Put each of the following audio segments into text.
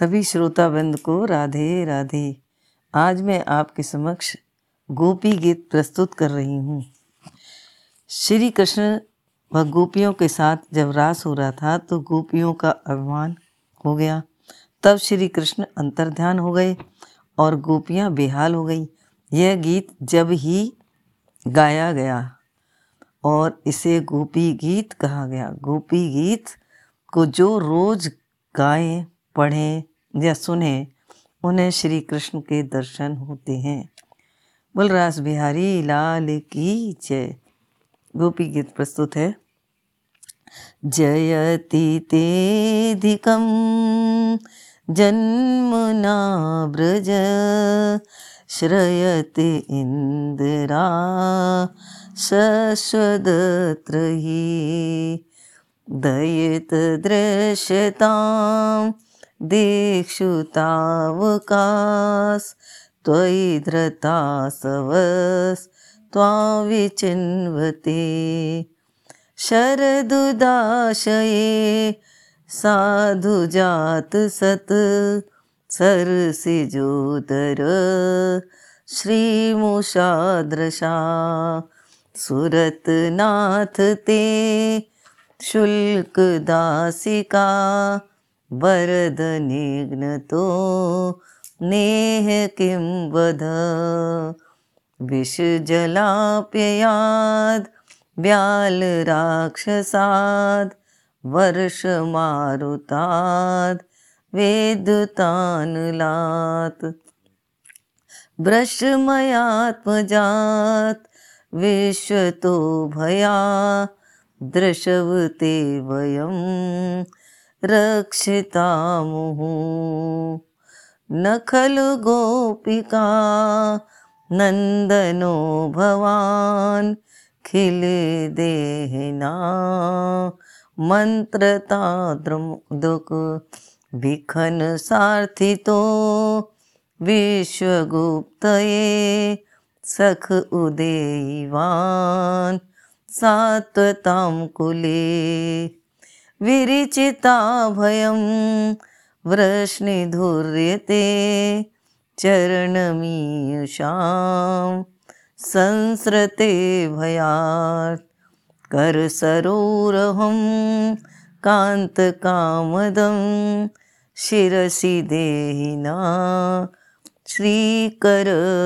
सभी श्रोताबंद को राधे राधे। आज मैं आपके समक्ष गोपी गीत प्रस्तुत कर रही हूँ। श्री कृष्ण व गोपियों के साथ जब रास हो रहा था तो गोपियों का अभिमान हो गया। तब श्री कृष्ण अंतर्ध्यान हो गए और गोपियाँ बेहाल हो गई। यह गीत जब ही गाया गया और इसे गोपी गीत कहा गया। गोपी गीत को जो रोज गाएँ, पढ़ें या सुने, उन्हें श्री कृष्ण के दर्शन होते हैं। बलरास बिहारी, लाल की जय। गोपी गीत प्रस्तुत है। जयति तेधिकं, जन्मना ब्रज। श्रयति इन्द्रा शश्वदत्रही दयितदृश्यताम् दीक्षुतावकाश त्वयि धृतासवस् त्वाविचिन्वते शरदुदाशये साधुजात सत् सरसिजोदर श्रीमुषादृशा सुरतनाथ ते शुल्कदासिका वरदनिघ्नतो नेह किं वद विषजलाप्ययाद् व्यालराक्षसाद् वर्षमारुताद् वेदुतानुलात् भ्रशमयात्मजात् विश्वतो भया दृशवते वयं रक्षितामुः न खलु गोपिका नन्दनो भवान्, खिले देहिना। मन्त्रताद्रुक विखन सार्थितो विश्वगुप्तये सख उदेवान् सात्वतां कुले। विरिचिता भयं वृष्णिधुर्यते चरणमीयुषां संसृते भयात् करसरोरहं कान्तकामदं शिरसि देहिना श्रीकरग्रहम्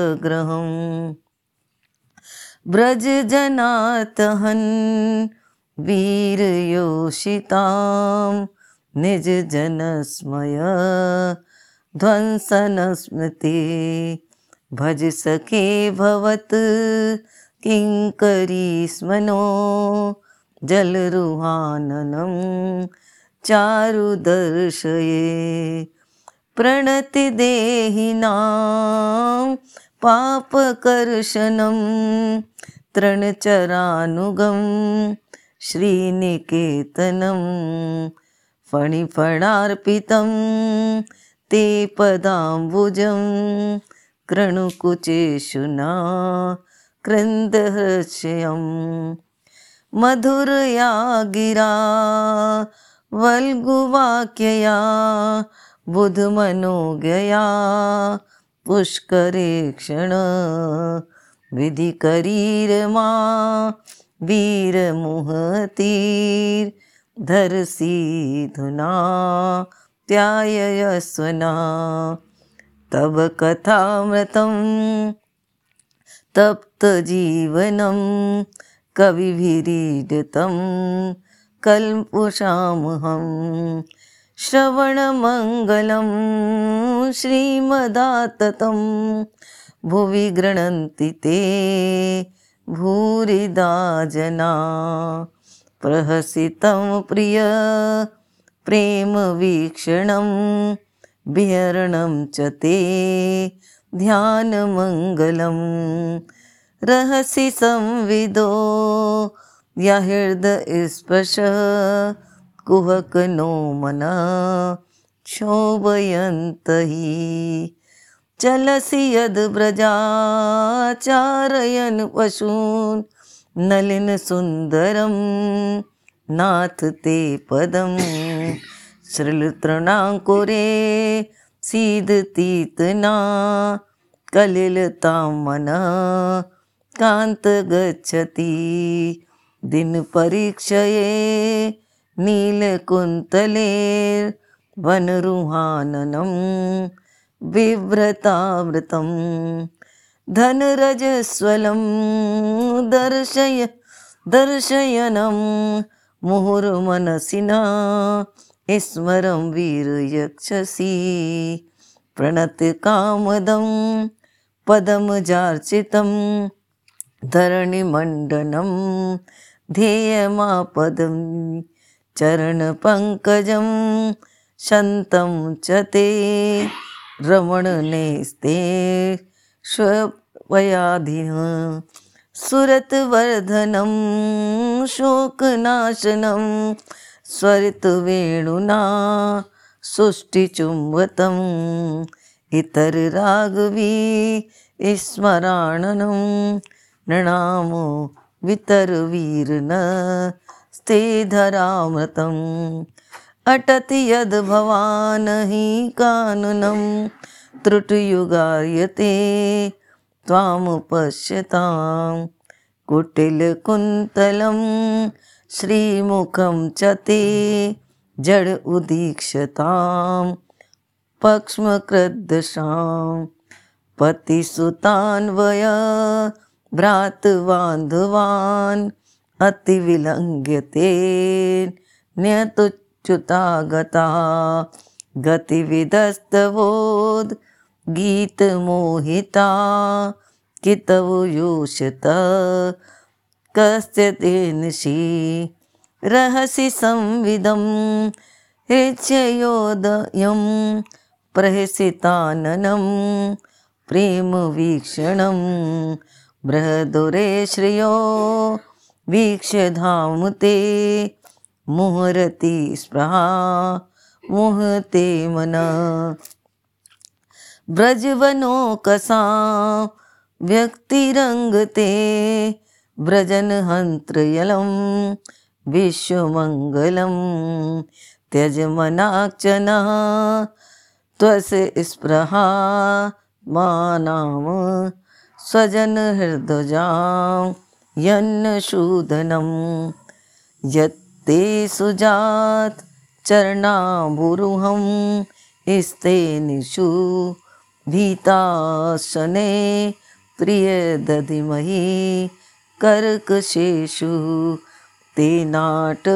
व्रजजनातहन् वीरयोषितां निजजनस्मय ध्वंसनस्मृति भज सखे भवत् किङ्करी स्मनो जलरुहाननं चारुदर्शये प्रणतिदेहिनां पापकर्शनं तृणचरानुगं श्रीनिकेतनं फणिफणार्पितं ते पदाम्बुजं कृणुकुचेषुना कृन्दहृष्यं मधुरया गिरा वल्गुवाक्यया बुधमनोज्ञया पुष्करेक्षण विधिकरीरमा वीरमुहतीर्धरसीधुना त्याययस्वना तव कथामृतं तप्तजीवनं कविभिरीडितं कल्पुषामहं श्रवणमङ्गलं श्रीमदाततं भुवि गृह्णन्ति ते भूरिदा जना प्रहसितं प्रिय प्रेमवीक्षणं विहरणं च ते ध्यानमङ्गलं रहसि संविदो या हृदयस्पर्श कुहकनो मना क्षोभयन्त हि चलसि यद्व्रजाचारयन् पशून् नलिनसुन्दरं नाथ ते पदं श्रीलतृणाङ्कुरे सीदतीतना कलिलतामनः कान्त गच्छति। दिनपरीक्षये नीलकुन्तलेर्वनरुहाननं बिभ्रतावृतं धनरजस्वलं दर्शय दर्शयनं मुहुर्मनसिना स्मरं वीरयक्षसि। प्रणतकामदं पदमजार्चितं धरणिमण्डनं ध्येयमापदं चरणपङ्कजं शन्तं च ते रमणनेस्ते स्वयाधिः सुरतवर्धनं शोकनाशनं स्वरितवेणुना सुष्टिचुम्बतम् इतरराघवी स्मराणनं नृणामो वितरवीर्न स्तेधरामृतम् अटति यद्भवान् हि काननं त्रुटियुगायते त्वामुपश्यतां कुटिलकुन्तलं श्रीमुखं च ते जड उदीक्षतां पक्ष्मकृद्दशां पतिसुतान्वय भ्रातबान्धवान् अतिविलङ्घ्यते च्युता गता। गतिविदस्तवोद् गीतमोहिता कितव योषत कस्य तेनशी रहसि संविदं हृत्ययोदयं प्रहसिताननं प्रेमवीक्षणं बृहदुरे श्रियो वीक्ष धामु ते। मुहरति स्पृहा मुहते मन। ब्रजवनोकसा व्यक्तिरङ्गते व्रजनहन्त्रयलं विश्वमङ्गलं त्यजमनाक्षनः त्वस्य स्पृहा मानाम स्वजनहृदजां यन्नशूदनं यत्ते सुजात् चरणाबुरुहं स्तेनिषु भीताशने प्रियदधिमहि कर्कशेषु तेनाटविमटसि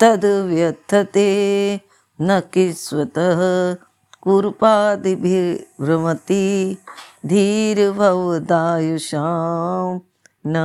तद्व्यथते न किस्वतः कुर्पादिभिर्भ्रमति धीर्भवदायुषां न